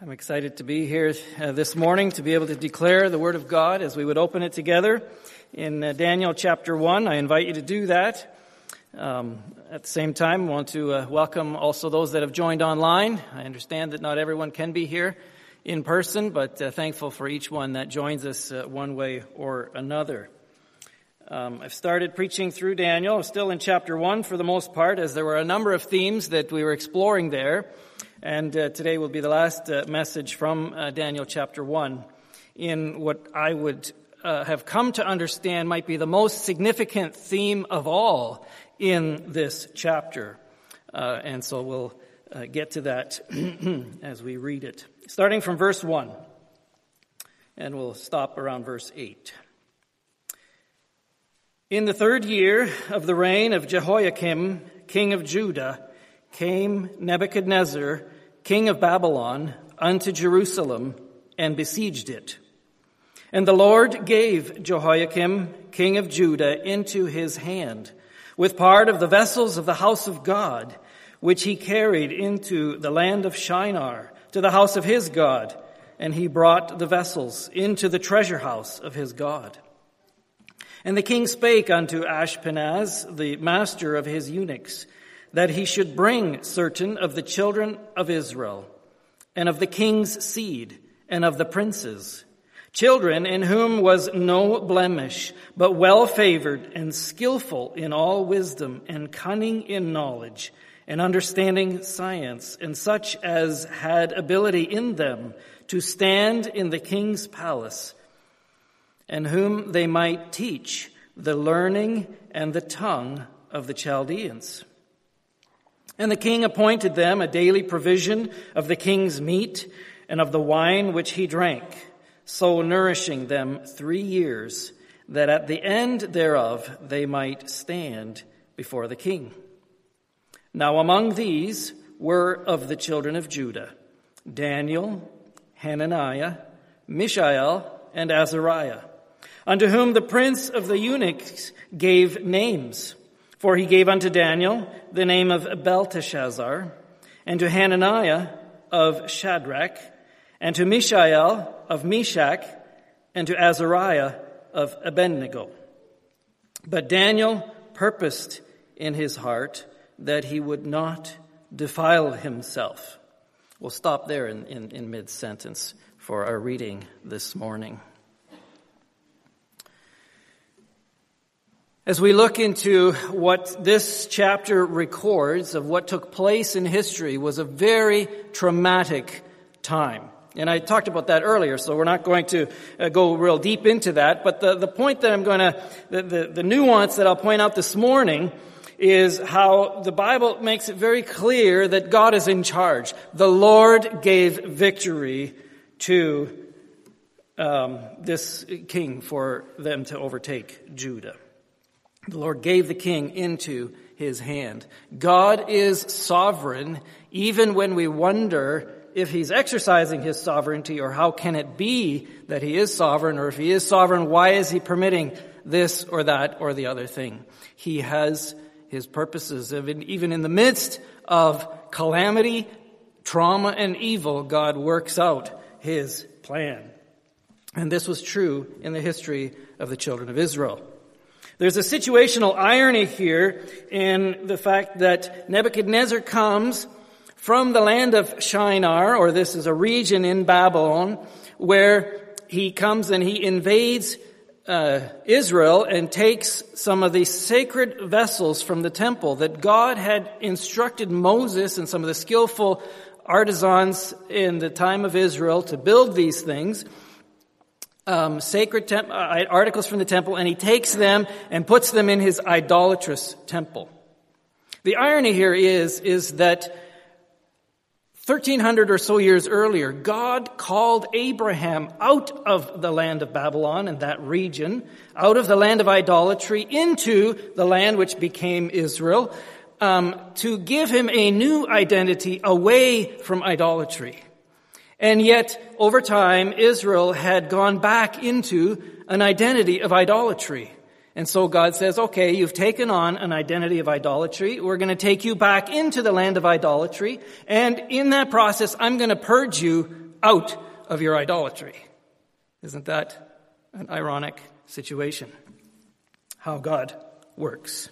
I'm excited to be here uh, this morning to be able to declare the Word of God as we would open it together in uh, Daniel chapter 1. I invite you to do that. Um, at the same time, I want to uh, welcome also those that have joined online. I understand that not everyone can be here in person, but uh, thankful for each one that joins us uh, one way or another. Um, I've started preaching through Daniel. Still in chapter 1 for the most part, as there were a number of themes that we were exploring there. And uh, today will be the last uh, message from uh, Daniel chapter 1 in what I would uh, have come to understand might be the most significant theme of all in this chapter. Uh, and so we'll uh, get to that as we read it. Starting from verse 1, and we'll stop around verse 8. In the third year of the reign of Jehoiakim, king of Judah, came Nebuchadnezzar, king of Babylon, unto Jerusalem and besieged it. And the Lord gave Jehoiakim, king of Judah, into his hand, with part of the vessels of the house of God, which he carried into the land of Shinar, to the house of his God, and he brought the vessels into the treasure house of his God. And the king spake unto Ashpenaz, the master of his eunuchs, that he should bring certain of the children of Israel, and of the king's seed, and of the princes, children in whom was no blemish, but well favored and skillful in all wisdom and cunning in knowledge and understanding science, and such as had ability in them to stand in the king's palace, and whom they might teach the learning and the tongue of the Chaldeans. And the king appointed them a daily provision of the king's meat and of the wine which he drank, so nourishing them three years, that at the end thereof they might stand before the king. Now among these were of the children of Judah Daniel, Hananiah, Mishael, and Azariah, unto whom the prince of the eunuchs gave names for he gave unto Daniel the name of Belteshazzar, and to Hananiah of Shadrach, and to Mishael of Meshach, and to Azariah of Abednego. But Daniel purposed in his heart that he would not defile himself. We'll stop there in, in, in mid sentence for our reading this morning. As we look into what this chapter records of what took place in history was a very traumatic time. And I talked about that earlier, so we're not going to uh, go real deep into that. But the, the point that I'm going to, the, the, the nuance that I'll point out this morning is how the Bible makes it very clear that God is in charge. The Lord gave victory to um, this king for them to overtake Judah. The Lord gave the king into his hand. God is sovereign even when we wonder if he's exercising his sovereignty or how can it be that he is sovereign or if he is sovereign, why is he permitting this or that or the other thing? He has his purposes. Even in the midst of calamity, trauma, and evil, God works out his plan. And this was true in the history of the children of Israel. There's a situational irony here in the fact that Nebuchadnezzar comes from the land of Shinar, or this is a region in Babylon, where he comes and he invades uh, Israel and takes some of the sacred vessels from the temple that God had instructed Moses and some of the skillful artisans in the time of Israel to build these things um, sacred temp- uh, articles from the temple and he takes them and puts them in his idolatrous temple. The irony here is, is that 1300 or so years earlier, God called Abraham out of the land of Babylon and that region, out of the land of idolatry into the land which became Israel, um, to give him a new identity away from idolatry. And yet, over time, Israel had gone back into an identity of idolatry. And so God says, okay, you've taken on an identity of idolatry. We're going to take you back into the land of idolatry. And in that process, I'm going to purge you out of your idolatry. Isn't that an ironic situation? How God works.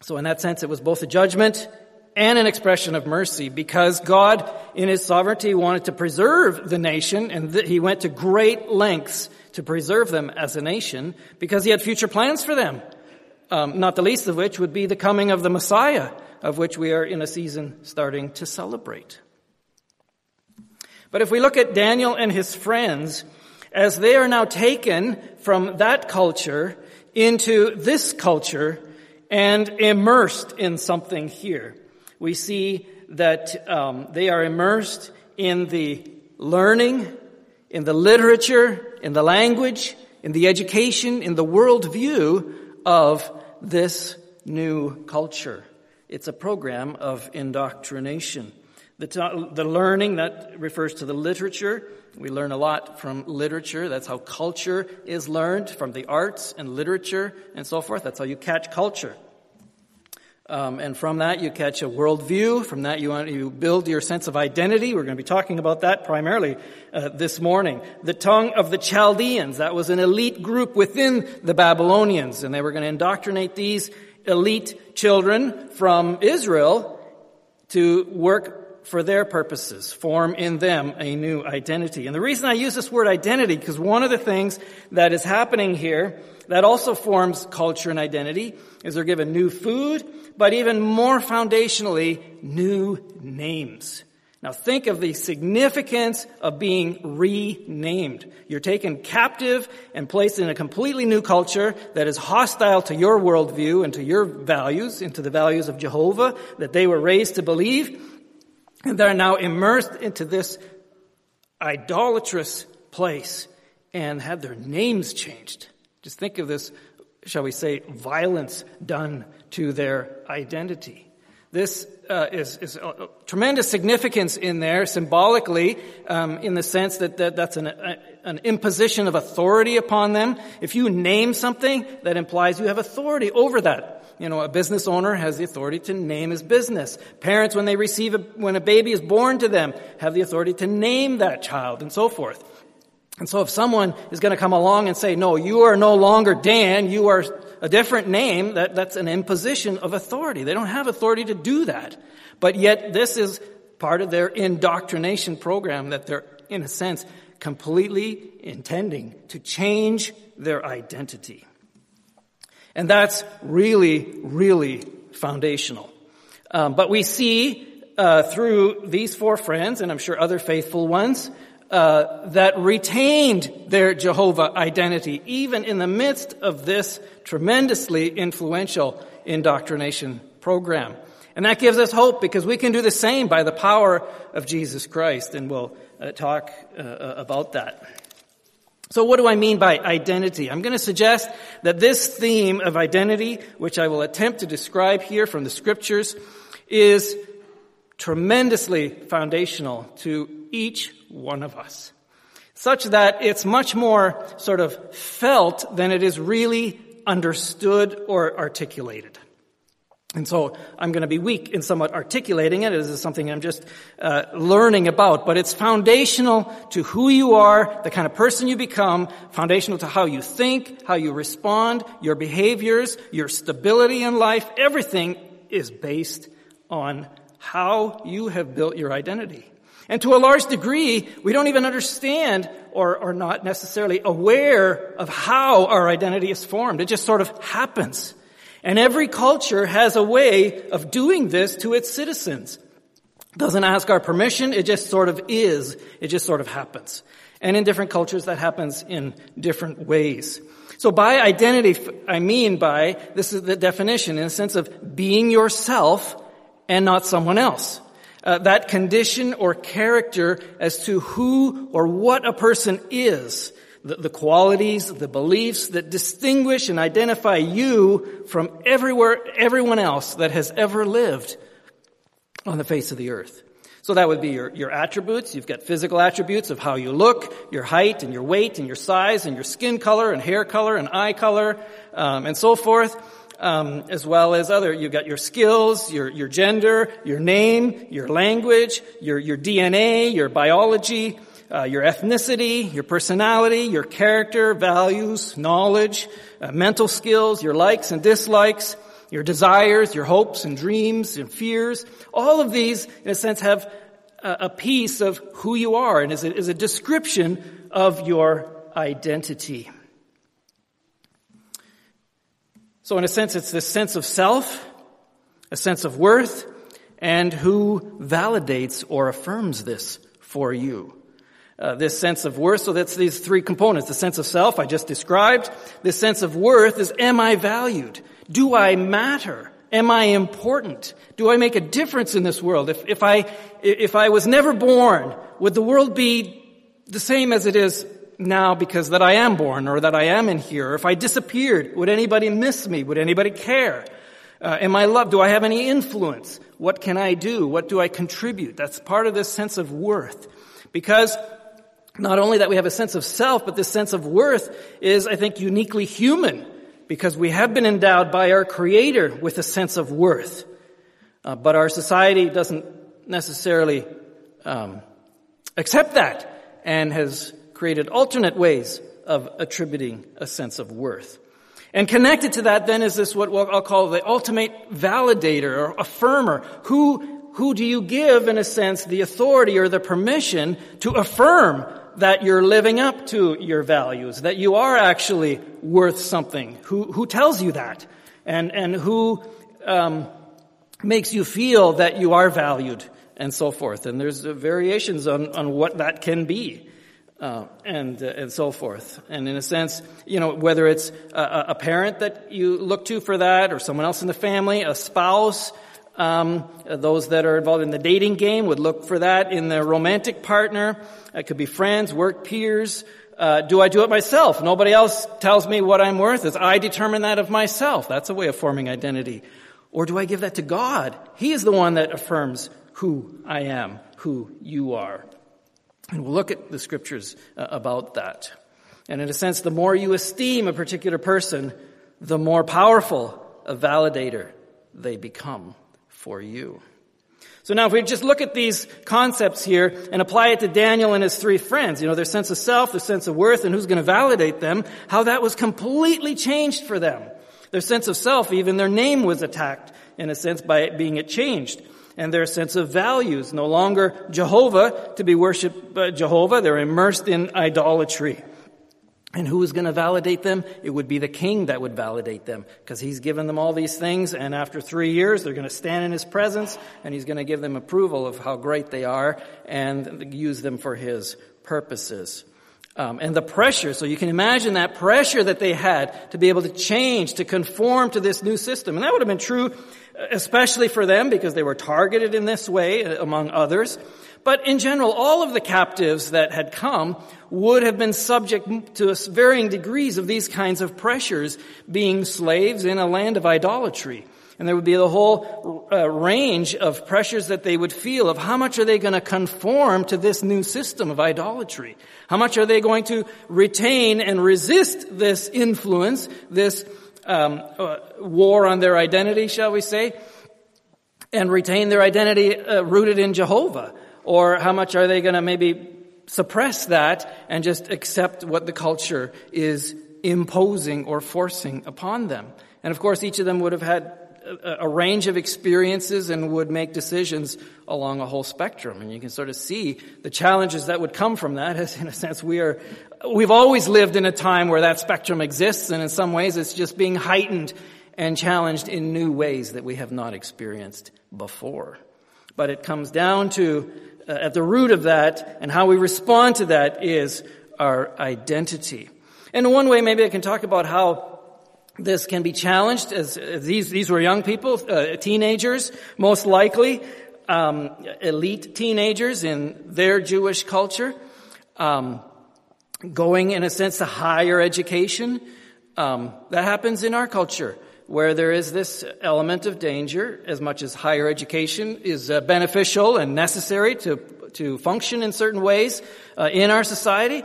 So in that sense, it was both a judgment and an expression of mercy because God, in his sovereignty, wanted to preserve the nation and he went to great lengths to preserve them as a nation because he had future plans for them. Um, not the least of which would be the coming of the Messiah, of which we are in a season starting to celebrate. But if we look at Daniel and his friends, as they are now taken from that culture into this culture and immersed in something here, we see that um, they are immersed in the learning, in the literature, in the language, in the education, in the worldview of this new culture. It's a program of indoctrination. The, the learning that refers to the literature. We learn a lot from literature. That's how culture is learned from the arts and literature and so forth. That's how you catch culture. Um, and from that, you catch a worldview. From that, you, you build your sense of identity. We're going to be talking about that primarily uh, this morning. The tongue of the Chaldeans. That was an elite group within the Babylonians, and they were going to indoctrinate these elite children from Israel to work for their purposes, form in them a new identity. And the reason I use this word identity, because one of the things that is happening here that also forms culture and identity is they're given new food, but even more foundationally, new names. Now think of the significance of being renamed. You're taken captive and placed in a completely new culture that is hostile to your worldview and to your values, into the values of Jehovah that they were raised to believe. And they're now immersed into this idolatrous place and had their names changed. Just think of this, shall we say, violence done to their identity. This uh, is, is a, tremendous significance in there symbolically, um, in the sense that, that that's an, a, an imposition of authority upon them. If you name something, that implies you have authority over that. You know, a business owner has the authority to name his business. Parents, when they receive a, when a baby is born to them, have the authority to name that child, and so forth. And so if someone is going to come along and say, no, you are no longer Dan, you are a different name, that, that's an imposition of authority. They don't have authority to do that. But yet this is part of their indoctrination program that they're, in a sense, completely intending to change their identity. And that's really, really foundational. Um, but we see uh, through these four friends, and I'm sure other faithful ones, uh, that retained their Jehovah identity, even in the midst of this tremendously influential indoctrination program. And that gives us hope because we can do the same by the power of Jesus Christ, and we'll uh, talk uh, uh about that. So what do I mean by identity? I'm going to suggest that this theme of identity, which I will attempt to describe here from the scriptures, is tremendously foundational to each one of us. Such that it's much more sort of felt than it is really understood or articulated. And so I'm going to be weak in somewhat articulating it. This is something I'm just uh, learning about, but it's foundational to who you are, the kind of person you become, foundational to how you think, how you respond, your behaviors, your stability in life. Everything is based on how you have built your identity. And to a large degree, we don't even understand or are not necessarily aware of how our identity is formed. It just sort of happens. And every culture has a way of doing this to its citizens. Doesn't ask our permission, it just sort of is. It just sort of happens. And in different cultures, that happens in different ways. So by identity, I mean by, this is the definition, in the sense of being yourself and not someone else uh, that condition or character as to who or what a person is. The, the qualities, the beliefs that distinguish and identify you from everywhere, everyone else that has ever lived on the face of the earth. So that would be your, your attributes. You've got physical attributes of how you look, your height and your weight and your size and your skin color and hair color and eye color um, and so forth. um, as well as other. You've got your skills, your, your gender, your name, your language, your, your DNA, your biology, uh, your ethnicity, your personality, your character, values, knowledge, uh, mental skills, your likes and dislikes, your desires, your hopes and dreams and fears. All of these, in a sense, have a, a piece of who you are and is a, is a description of your identity. So in a sense, it's this sense of self, a sense of worth, and who validates or affirms this for you. Uh, this sense of worth, so that's these three components. The sense of self I just described. This sense of worth is, am I valued? Do I matter? Am I important? Do I make a difference in this world? If, if I, if I was never born, would the world be the same as it is now because that I am born or that I am in here? Or if I disappeared, would anybody miss me? Would anybody care? Uh, am I loved? Do I have any influence? What can I do? What do I contribute? That's part of this sense of worth. Because not only that we have a sense of self, but this sense of worth is, I think, uniquely human because we have been endowed by our Creator with a sense of worth. Uh, but our society doesn't necessarily um, accept that and has created alternate ways of attributing a sense of worth. And connected to that then is this what I'll call the ultimate validator or affirmer. Who, who do you give in a sense the authority or the permission to affirm that you're living up to your values, that you are actually worth something? Who, who tells you that? And, and who, um, makes you feel that you are valued and so forth. And there's variations on, on what that can be uh, and uh, and so forth. And in a sense, you know, whether it's a, a, parent that you look to for that, or someone else in the family, a spouse, um, those that are involved in the dating game would look for that in their romantic partner. It could be friends, work peers. Uh, do I do it myself? Nobody else tells me what I'm worth. As I determine that of myself. That's a way of forming identity. Or do I give that to God? He is the one that affirms who I am, who you are. And we'll look at the scriptures uh, about that. And in a sense, the more you esteem a particular person, the more powerful a validator they become for you. So now if we just look at these concepts here and apply it to Daniel and his three friends, you know, their sense of self, their sense of worth, and who's going to validate them, how that was completely changed for them. Their sense of self, even their name was attacked in a sense by it being it changed and their sense of values. No longer Jehovah to be worshiped Jehovah. They're immersed in idolatry. And who is going to validate them? It would be the king that would validate them because he's given them all these things and after three years they're going to stand in his presence and he's going to give them approval of how great they are and use them for his purposes. Um, and the pressure, so you can imagine that pressure that they had to be able to change, to conform to this new system. And that would have been true especially for them because they were targeted in this way uh, among others. But in general, all of the captives that had come would have been subject to varying degrees of these kinds of pressures, being slaves in a land of idolatry. And there would be the whole uh, range of pressures that they would feel of how much are they going to conform to this new system of idolatry? How much are they going to retain and resist this influence, this um, uh, war on their identity, shall we say, and retain their identity uh, rooted in Jehovah? Or how much are they going to maybe suppress that and just accept what the culture is imposing or forcing upon them? And of course, each of them would have had a, range of experiences and would make decisions along a whole spectrum. And you can sort of see the challenges that would come from that as in a sense we are we've always lived in a time where that spectrum exists, and in some ways it's just being heightened and challenged in new ways that we have not experienced before. But it comes down to, at the root of that, and how we respond to that is our identity. And one way, maybe I can talk about how this can be challenged as, as these, these were young people, uh, teenagers, most likely, um, elite teenagers in their Jewish culture. Um, going, in a sense, to higher education. Um, that happens in our culture, where there is this element of danger, as much as higher education is uh, beneficial and necessary to to function in certain ways uh, in our society.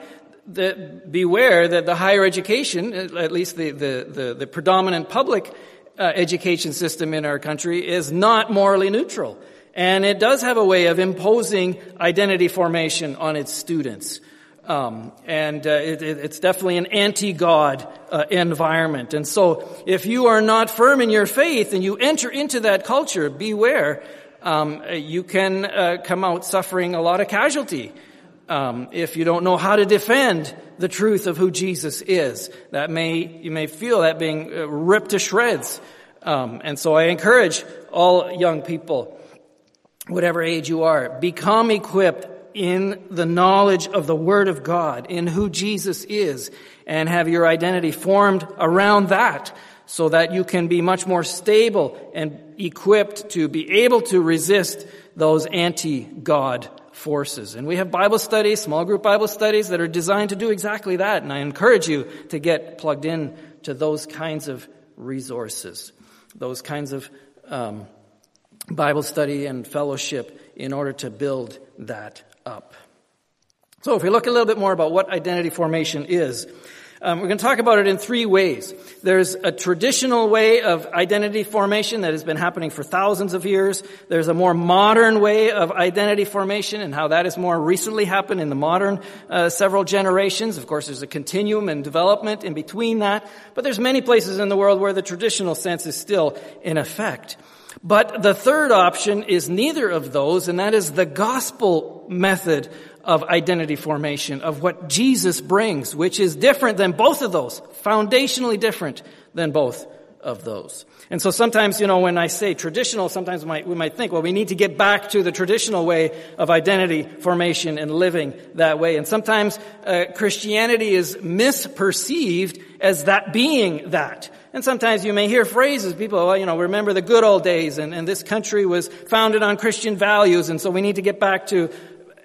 That beware that the higher education, at least the, the, the, the predominant public uh, education system in our country is not morally neutral. And it does have a way of imposing identity formation on its students. Um, and uh, it, it's definitely an anti-God uh, environment. And so, if you are not firm in your faith and you enter into that culture, beware. Um, you can uh, come out suffering a lot of casualty um, if you don't know how to defend the truth of who Jesus is. That may you may feel that being uh, ripped to shreds. Um, and so, I encourage all young people, whatever age you are, become equipped in the knowledge of the Word of God, in who Jesus is, and have your identity formed around that so that you can be much more stable and equipped to be able to resist those anti-God forces. And we have Bible studies, small group Bible studies that are designed to do exactly that. And I encourage you to get plugged in to those kinds of resources, those kinds of um, Bible study and fellowship in order to build that up. So if we look a little bit more about what identity formation is, um, we're going to talk about it in three ways. There's a traditional way of identity formation that has been happening for thousands of years. There's a more modern way of identity formation and how that has more recently happened in the modern uh, several generations. Of course, there's a continuum and development in between that, but there's many places in the world where the traditional sense is still in effect. But the third option is neither of those, and that is the gospel method of identity formation, of what Jesus brings, which is different than both of those, foundationally different than both of those. And so sometimes, you know, when I say traditional, sometimes we might, we might think, well, we need to get back to the traditional way of identity formation and living that way. And sometimes uh, Christianity is misperceived as that being that. And sometimes you may hear phrases, people, well, you know, remember the good old days and, and this country was founded on Christian values and so we need to get back to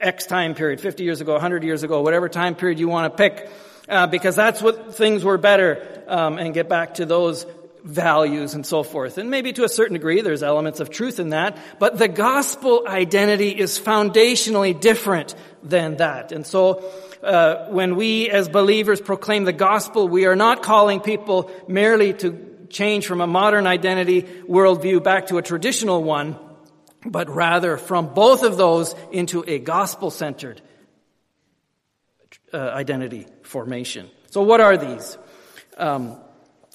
X time period, 50 years ago, 100 years ago, whatever time period you want to pick, uh, because that's what things were better, um, and get back to those values and so forth. And maybe to a certain degree there's elements of truth in that, but the gospel identity is foundationally different than that. And so, uh, when we as believers proclaim the gospel, we are not calling people merely to change from a modern identity worldview back to a traditional one, but rather from both of those into a gospel-centered uh, identity formation. So what are these? Um,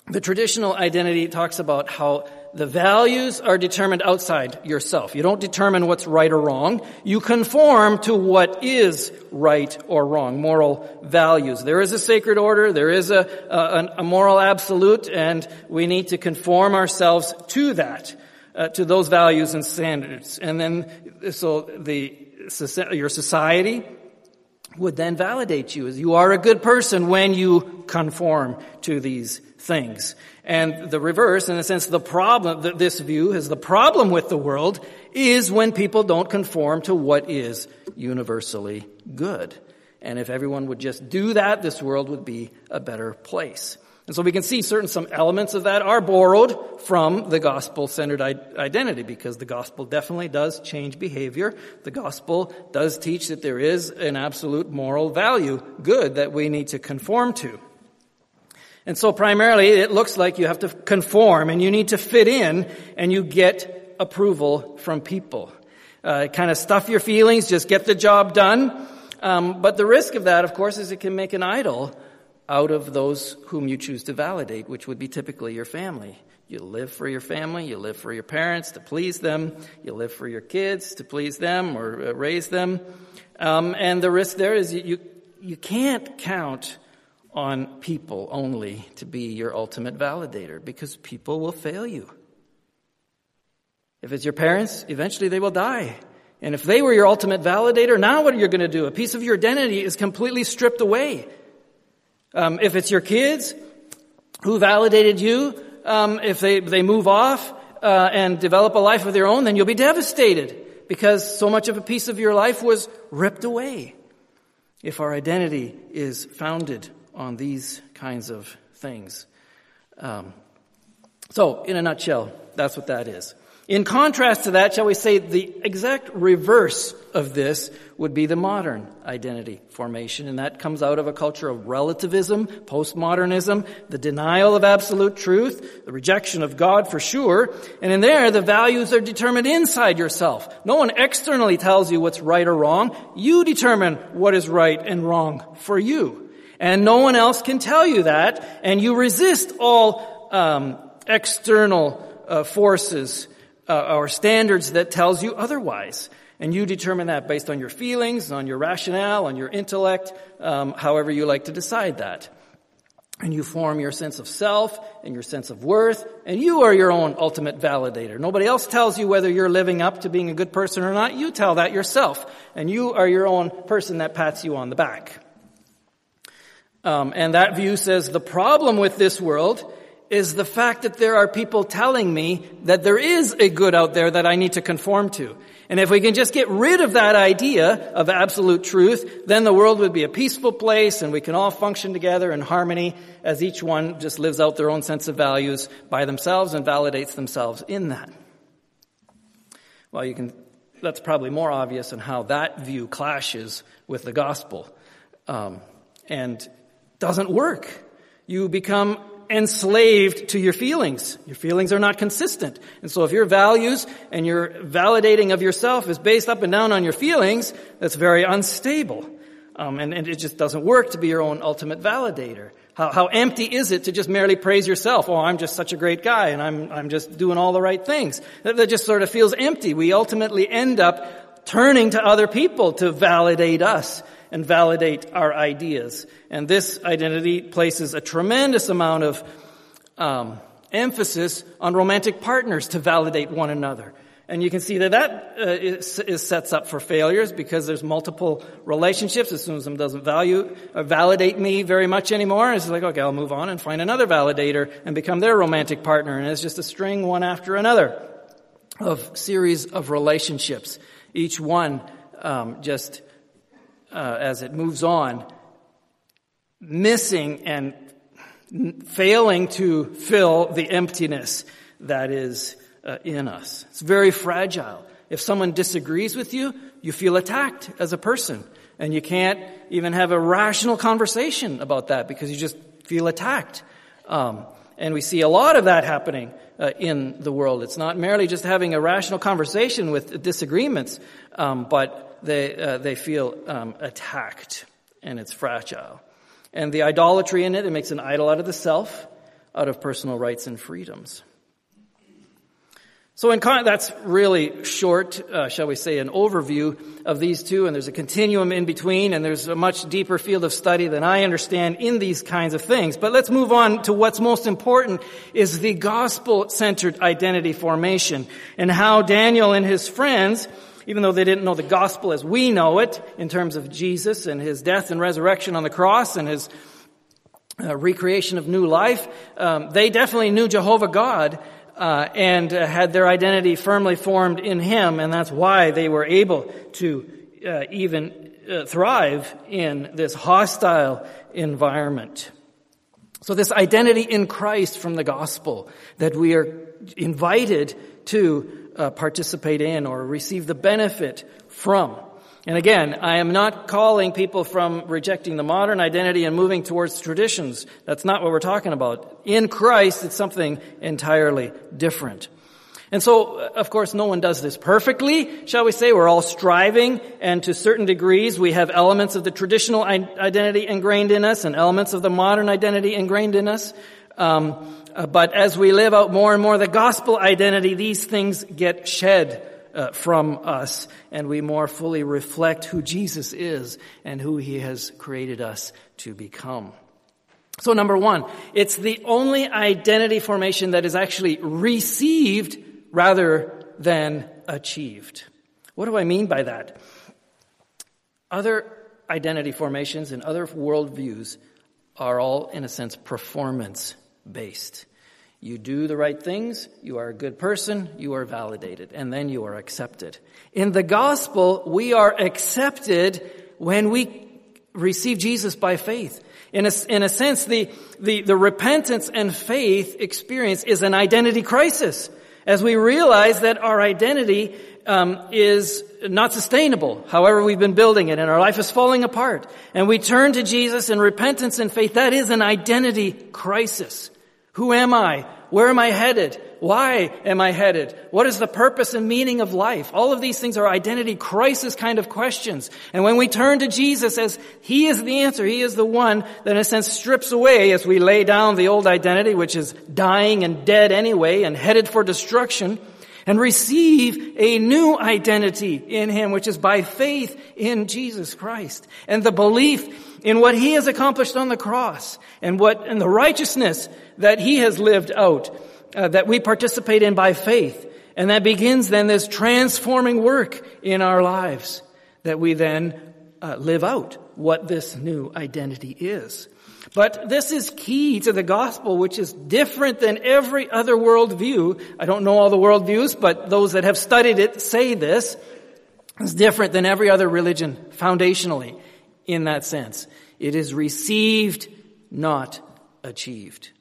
the traditional identity talks about how the values are determined outside yourself. You don't determine what's right or wrong. You conform to what is right or wrong. Moral values. There is a sacred order. There is a, a, a moral absolute and we need to conform ourselves to that, uh, to those values and standards. And then, so the, your society, would then validate you as you are a good person when you conform to these things. And the reverse, in a sense, the problem, that this view is the problem with the world is when people don't conform to what is universally good. And if everyone would just do that, this world would be a better place. And so we can see certain some elements of that are borrowed from the gospel-centered identity because the gospel definitely does change behavior. The gospel does teach that there is an absolute moral value, good, that we need to conform to. And so primarily it looks like you have to conform and you need to fit in and you get approval from people. Uh, kind of stuff your feelings, just get the job done. Um, but the risk of that, of course, is it can make an idol out of those whom you choose to validate, which would be typically your family. You live for your family, you live for your parents to please them, you live for your kids to please them or uh, raise them. Um, and the risk there is you, you, you can't count on people only to be your ultimate validator because people will fail you. If it's your parents, eventually they will die. And if they were your ultimate validator, now what are you going to do? A piece of your identity is completely stripped away. Um, if it's your kids who validated you, um, if they, they move off uh, and develop a life of their own, then you'll be devastated because so much of a piece of your life was ripped away. If our identity is founded on these kinds of things. Um, so, in a nutshell, that's what that is. In contrast to that, shall we say the exact reverse of this would be the modern identity formation, and that comes out of a culture of relativism, postmodernism, the denial of absolute truth, the rejection of God for sure, and in there the values are determined inside yourself. No one externally tells you what's right or wrong. You determine what is right and wrong for you. And no one else can tell you that, and you resist all um, external uh, forces uh, or standards that tells you otherwise. And you determine that based on your feelings, on your rationale, on your intellect, um, however you like to decide that. And you form your sense of self and your sense of worth, and you are your own ultimate validator. Nobody else tells you whether you're living up to being a good person or not. You tell that yourself. And you are your own person that pats you on the back. Um, and that view says the problem with this world is the fact that there are people telling me that there is a good out there that I need to conform to. And if we can just get rid of that idea of absolute truth, then the world would be a peaceful place and we can all function together in harmony as each one just lives out their own sense of values by themselves and validates themselves in that. Well, you can, that's probably more obvious in how that view clashes with the gospel. Um, and doesn't work. You become enslaved to your feelings. Your feelings are not consistent. And so if your values and your validating of yourself is based up and down on your feelings, that's very unstable. Um, and, and, it just doesn't work to be your own ultimate validator. How, how empty is it to just merely praise yourself? Oh, I'm just such a great guy and I'm, I'm just doing all the right things. That, that just sort of feels empty. We ultimately end up turning to other people to validate us and validate our ideas. And this identity places a tremendous amount of um, emphasis on romantic partners to validate one another. And you can see that that uh, is, is sets up for failures because there's multiple relationships. As soon as someone doesn't value or validate me very much anymore, it's like, okay, I'll move on and find another validator and become their romantic partner. And it's just a string one after another of series of relationships. Each one um, just uh, as it moves on, missing and failing to fill the emptiness that is uh, in us. It's very fragile. If someone disagrees with you, you feel attacked as a person. And you can't even have a rational conversation about that because you just feel attacked. Um, and we see a lot of that happening uh, in the world. It's not merely just having a rational conversation with disagreements, um, but they, uh, they feel um, attacked and it's fragile. And the idolatry in it, it makes an idol out of the self, out of personal rights and freedoms. So in con- that's really short, uh, shall we say, an overview of these two, and there's a continuum in between, and there's a much deeper field of study than I understand in these kinds of things. But let's move on to what's most important is the gospel-centered identity formation, and how Daniel and his friends even though they didn't know the gospel as we know it in terms of Jesus and his death and resurrection on the cross and his uh, recreation of new life, um, they definitely knew Jehovah God uh, and uh, had their identity firmly formed in Him, and that's why they were able to uh, even uh, thrive in this hostile environment. So this identity in Christ from the gospel that we are invited to uh, participate in or receive the benefit from. And again, I am not calling people from rejecting the modern identity and moving towards traditions. That's not what we're talking about. In Christ, it's something entirely different. And so, uh, of course, no one does this perfectly, shall we say. We're all striving, and to certain degrees, we have elements of the traditional identity ingrained in us and elements of the modern identity ingrained in us. Um, uh, but as we live out more and more the gospel identity, these things get shed uh, from us and we more fully reflect who Jesus is and who he has created us to become. So number one, it's the only identity formation that is actually received rather than achieved. What do I mean by that? Other identity formations and other worldviews are all, in a sense, performance based. You do the right things, you are a good person, you are validated, and then you are accepted. In the gospel, we are accepted when we receive Jesus by faith. In a, in a sense, the, the, the repentance and faith experience is an identity crisis. as we realize that our identity um, is not sustainable, however we've been building it, and our life is falling apart, and we turn to Jesus in repentance and faith, that is an identity crisis. Who am I? Where am I headed? Why am I headed? What is the purpose and meaning of life? All of these things are identity crisis kind of questions. And when we turn to Jesus as He is the answer, He is the one that in a sense strips away as we lay down the old identity, which is dying and dead anyway and headed for destruction, and receive a new identity in Him, which is by faith in Jesus Christ and the belief in what He has accomplished on the cross and what, and the righteousness that He has lived out, uh, that we participate in by faith. And that begins then this transforming work in our lives that we then uh, live out what this new identity is. But this is key to the gospel, which is different than every other worldview. I don't know all the worldviews, but those that have studied it say this. It's different than every other religion foundationally in that sense. It is received, not achieved.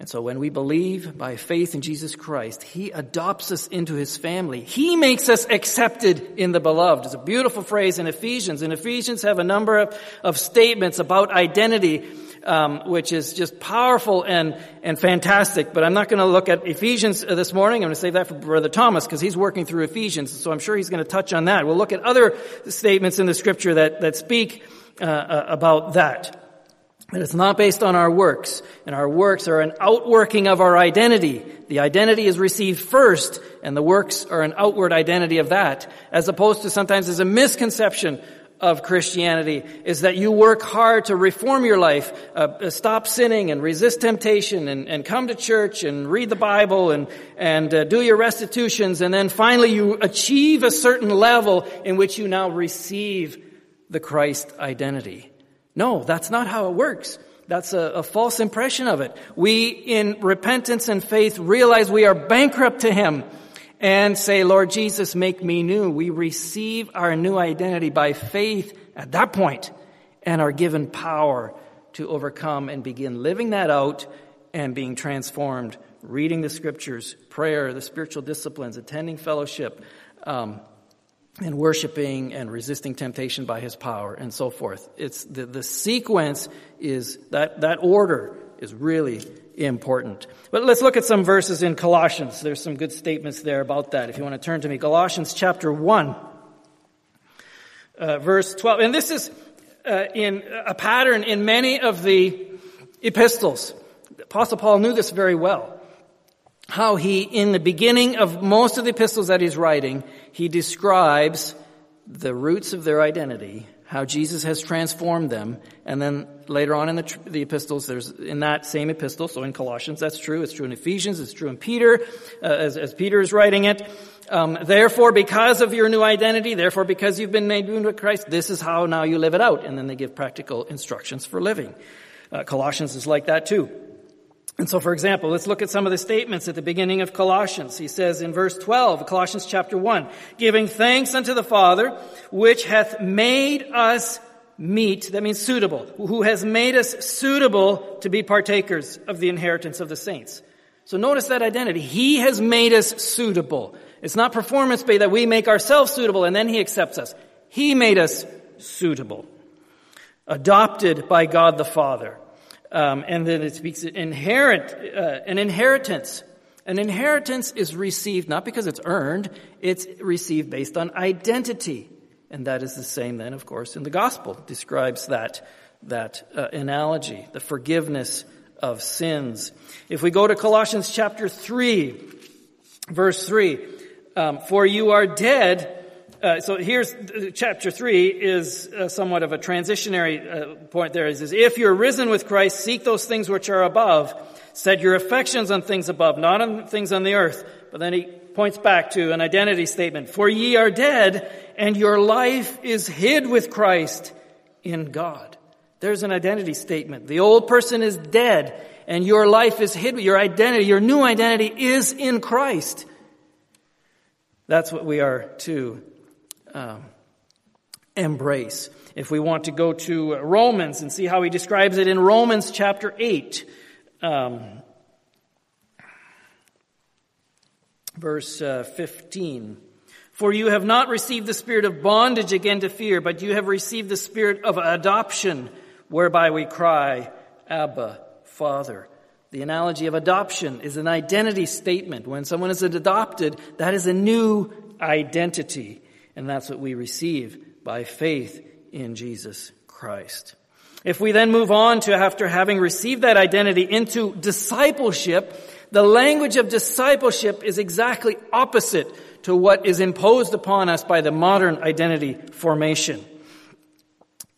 And so when we believe by faith in Jesus Christ, He adopts us into His family. He makes us accepted in the beloved. It's a beautiful phrase in Ephesians. And Ephesians have a number of, of statements about identity, um, which is just powerful and, and fantastic. But I'm not going to look at Ephesians uh, this morning. I'm going to save that for Brother Thomas because he's working through Ephesians. So I'm sure he's going to touch on that. We'll look at other statements in the scripture that, that speak uh, uh, about that. That it's not based on our works, and our works are an outworking of our identity. The identity is received first, and the works are an outward identity of that, as opposed to sometimes as a misconception of Christianity is that you work hard to reform your life, uh, stop sinning and resist temptation and, and, come to church and read the Bible and, and uh, do your restitutions and then finally you achieve a certain level in which you now receive the Christ identity. No, that's not how it works. That's a, a, false impression of it. We, in repentance and faith, realize we are bankrupt to Him and say, Lord Jesus, make me new. We receive our new identity by faith at that point and are given power to overcome and begin living that out and being transformed, reading the scriptures, prayer, the spiritual disciplines, attending fellowship, um, and worshiping and resisting temptation by his power and so forth. It's the, the sequence is that, that order is really important. But let's look at some verses in Colossians. There's some good statements there about that. If you want to turn to me, Colossians chapter 1, uh, verse 12. And this is uh, in a pattern in many of the epistles. Apostle Paul knew this very well how he, in the beginning of most of the epistles that he's writing, he describes the roots of their identity, how Jesus has transformed them, and then later on in the, the epistles, there's in that same epistle, so in Colossians, that's true. It's true in Ephesians. It's true in Peter, uh, as, as Peter is writing it. Um, therefore, because of your new identity, therefore, because you've been made new with Christ, this is how now you live it out. And then they give practical instructions for living. Uh, Colossians is like that too. And so, for example, let's look at some of the statements at the beginning of Colossians. He says in verse 12, Colossians chapter 1, giving thanks unto the Father, which hath made us meet, that means suitable, who has made us suitable to be partakers of the inheritance of the saints. So notice that identity. He has made us suitable. It's not performance based that we make ourselves suitable and then He accepts us. He made us suitable. Adopted by God the Father um, and then it speaks inherent, uh, an inheritance. An inheritance is received not because it's earned, it's received based on identity. And that is the same then, of course, in the gospel. It describes that, that uh, analogy, the forgiveness of sins. If we go to Colossians chapter 3, verse 3, um, for you are dead uh, so here's chapter three is uh, somewhat of a transitionary uh, point there. It says, if you're risen with Christ, seek those things which are above. Set your affections on things above, not on things on the earth. But then he points back to an identity statement. For ye are dead, and your life is hid with Christ in God. There's an identity statement. The old person is dead, and your life is hid. Your identity, your new identity is in Christ. That's what we are to um, embrace. If we want to go to Romans and see how he describes it in Romans chapter 8, um, Verse uh, 15. For you have not received the spirit of bondage again to fear, but you have received the spirit of adoption, whereby we cry, Abba, Father. The analogy of adoption is an identity statement. When someone is adopted, that is a new identity. And that's what we receive by faith in Jesus Christ. If we then move on to after having received that identity into discipleship, the language of discipleship is exactly opposite to what is imposed upon us by the modern identity formation.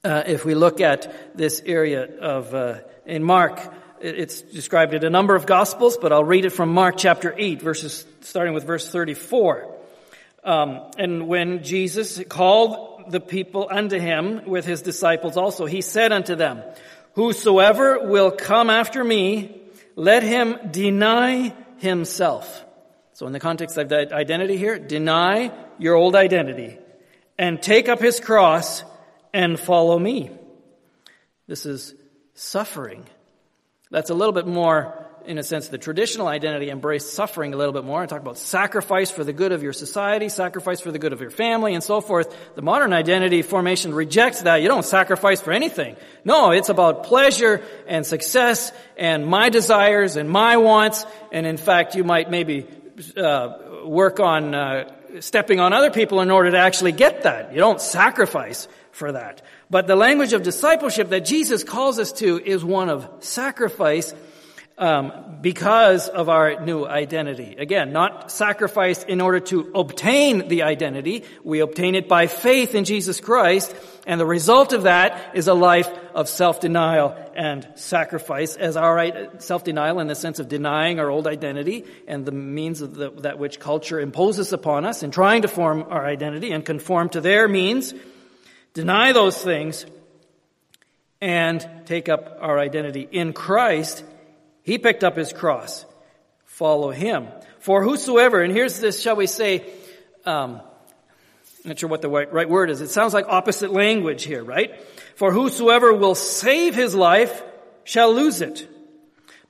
Uh, if we look at this area of uh, in Mark, it's described in a number of gospels, but I'll read it from Mark chapter eight, verses starting with verse thirty-four. Um, and when Jesus called the people unto him with his disciples also, he said unto them, "Whosoever will come after me, let him deny himself." So in the context of that identity here, deny your old identity and take up his cross and follow me. This is suffering. That's a little bit more, in a sense, the traditional identity embraced suffering a little bit more and talk about sacrifice for the good of your society, sacrifice for the good of your family, and so forth. The modern identity formation rejects that. You don't sacrifice for anything. No, it's about pleasure and success and my desires and my wants, and in fact, you might maybe uh, work on uh, stepping on other people in order to actually get that. You don't sacrifice for that. But the language of discipleship that Jesus calls us to is one of sacrifice um, because of our new identity. Again, not sacrifice in order to obtain the identity. We obtain it by faith in Jesus Christ, and the result of that is a life of self-denial and sacrifice as our self-denial in the sense of denying our old identity and the means of the, that which culture imposes upon us in trying to form our identity and conform to their means. Deny those things and take up our identity in Christ he picked up his cross. Follow him. For whosoever, and here's this, shall we say, um, not sure what the right, right word is. It sounds like opposite language here, right? For whosoever will save his life shall lose it.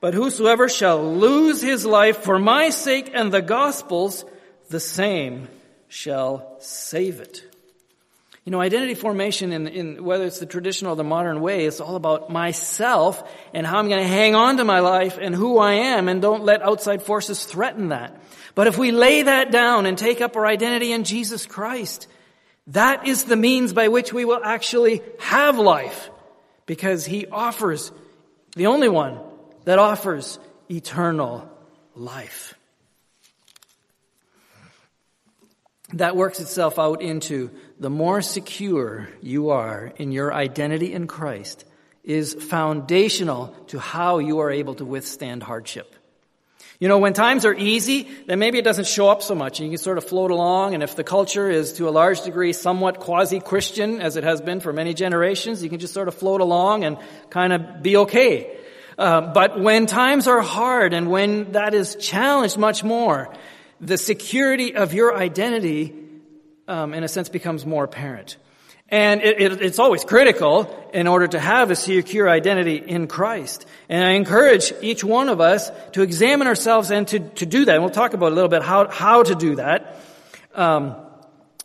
But whosoever shall lose his life for my sake and the gospel's, the same shall save it. You know, identity formation in, in, whether it's the traditional or the modern way, it's all about myself and how I'm going to hang on to my life and who I am and don't let outside forces threaten that. But if we lay that down and take up our identity in Jesus Christ, that is the means by which we will actually have life because He offers, the only one that offers eternal life. that works itself out into the more secure you are in your identity in Christ is foundational to how you are able to withstand hardship. You know, when times are easy, then maybe it doesn't show up so much. And you can sort of float along, and if the culture is to a large degree somewhat quasi-Christian, as it has been for many generations, you can just sort of float along and kind of be okay. Uh, but when times are hard and when that is challenged much more, the security of your identity, um, in a sense, becomes more apparent. And it, it, it's always critical in order to have a secure identity in Christ. And I encourage each one of us to examine ourselves and to, to do that. And we'll talk about a little bit how, how to do that. Um,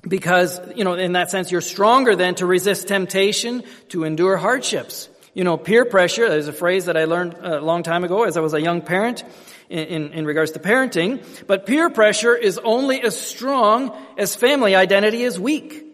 because, you know, in that sense, you're stronger than to resist temptation, to endure hardships. You know, peer pressure, is a phrase that I learned a long time ago as I was a young parent in, in, in regards to parenting, but peer pressure is only as strong as family identity is weak.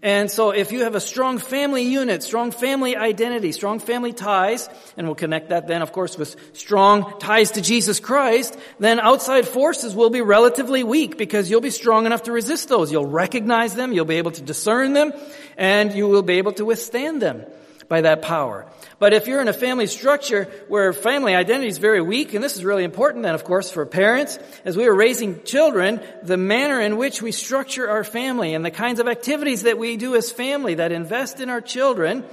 And so if you have a strong family unit, strong family identity, strong family ties, and we'll connect that then of course with strong ties to Jesus Christ, then outside forces will be relatively weak because you'll be strong enough to resist those. You'll recognize them, you'll be able to discern them, and you will be able to withstand them by that power. But if you're in a family structure where family identity is very weak, and this is really important then, of course, for parents, as we are raising children, the manner in which we structure our family and the kinds of activities that we do as family that invest in our children,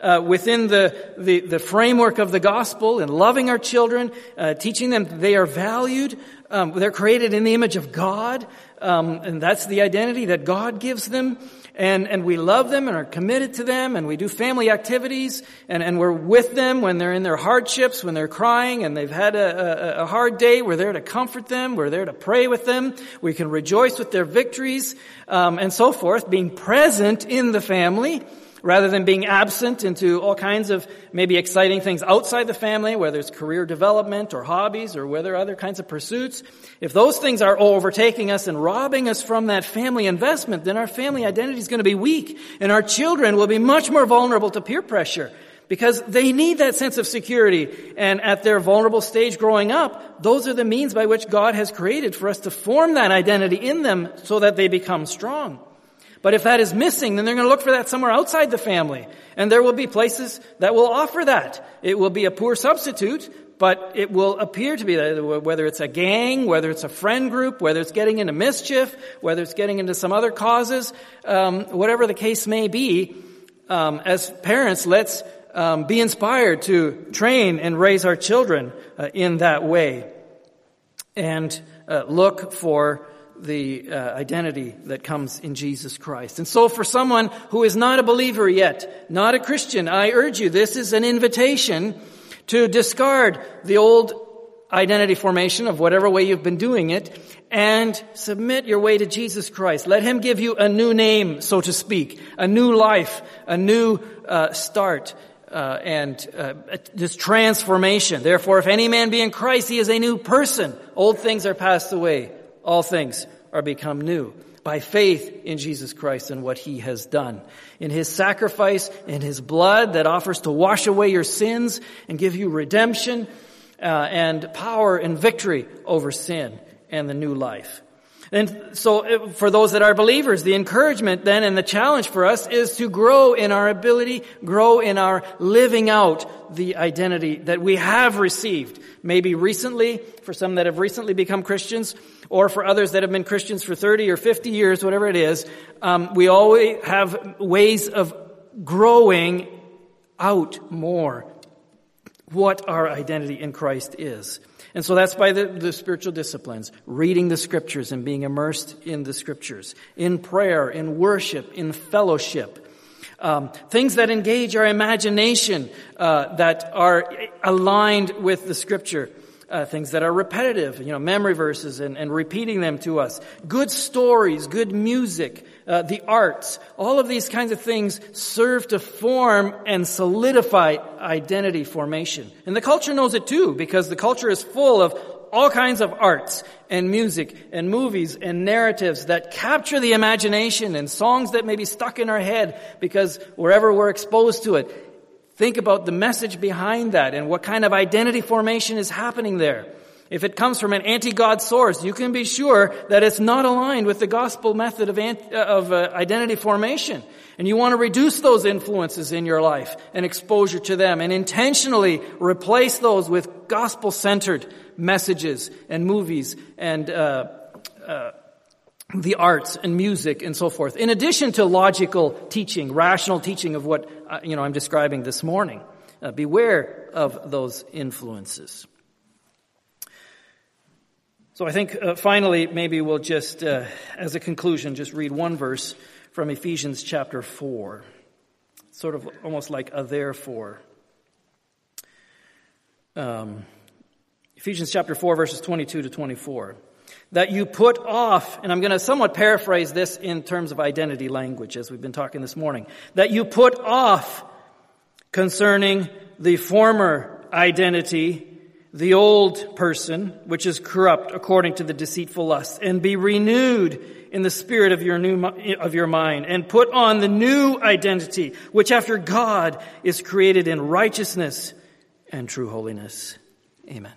uh, within the, the, the, framework of the gospel and loving our children, uh, teaching them they are valued, um, they're created in the image of God, um, and that's the identity that God gives them, and, and we love them and are committed to them and we do family activities and, and we're with them when they're in their hardships, when they're crying and they've had a, a, a hard day. We're there to comfort them. We're there to pray with them. We can rejoice with their victories, um, and so forth, being present in the family rather than being absent into all kinds of maybe exciting things outside the family, whether it's career development or hobbies or whether other kinds of pursuits. If those things are overtaking us and robbing us from that family investment, then our family identity is going to be weak and our children will be much more vulnerable to peer pressure because they need that sense of security. And at their vulnerable stage growing up, those are the means by which God has created for us to form that identity in them so that they become strong. But if that is missing, then they're going to look for that somewhere outside the family. And there will be places that will offer that. It will be a poor substitute, but it will appear to be that, whether it's a gang, whether it's a friend group, whether it's getting into mischief, whether it's getting into some other causes, um, whatever the case may be, um, as parents, let's um, be inspired to train and raise our children uh, in that way, and uh, look for the uh, identity that comes in Jesus Christ. And so for someone who is not a believer yet, not a Christian, I urge you, this is an invitation to discard the old identity formation of whatever way you've been doing it and submit your way to Jesus Christ. Let Him give you a new name, so to speak, a new life, a new uh, start. Uh, and uh, this transformation. Therefore, if any man be in Christ, he is a new person. Old things are passed away all things are become new by faith in Jesus Christ and what he has done. In his sacrifice, in his blood that offers to wash away your sins and give you redemption uh, and power and victory over sin and the new life. And so for those that are believers, the encouragement then and the challenge for us is to grow in our ability, grow in our living out the identity that we have received. Maybe recently, for some that have recently become Christians, or for others that have been Christians for 30 or 50 years, whatever it is, um, we always have ways of growing out more what our identity in Christ is. And so that's by the, the, spiritual disciplines, reading the scriptures and being immersed in the scriptures, in prayer, in worship, in fellowship. Um, things that engage our imagination, uh, that are aligned with the scripture. Uh, things that are repetitive, you know, memory verses and, and repeating them to us. Good stories, good music, uh, the arts, all of these kinds of things serve to form and solidify identity formation. And the culture knows it too, because the culture is full of all kinds of arts and music and movies and narratives that capture the imagination and songs that may be stuck in our head because wherever we're exposed to it, think about the message behind that and what kind of identity formation is happening there. If it comes from an anti-God source, you can be sure that it's not aligned with the gospel method of, uh, of uh, identity formation. And you want to reduce those influences in your life and exposure to them and intentionally replace those with gospel-centered messages and movies and uh, uh, the arts and music and so forth. In addition to logical teaching, rational teaching of what uh, you know I'm describing this morning. Uh, beware of those influences. So I think uh, finally, maybe we'll just, uh, as a conclusion, just read one verse from Ephesians chapter 4. Sort of almost like a therefore. Um, Ephesians chapter 4, verses 22 to 24. That you put off, and I'm going to somewhat paraphrase this in terms of identity language as we've been talking this morning. That you put off concerning the former identity the old person, which is corrupt according to the deceitful lust, and be renewed in the spirit of your new, of your mind, and put on the new identity, which after God is created in righteousness and true holiness. Amen.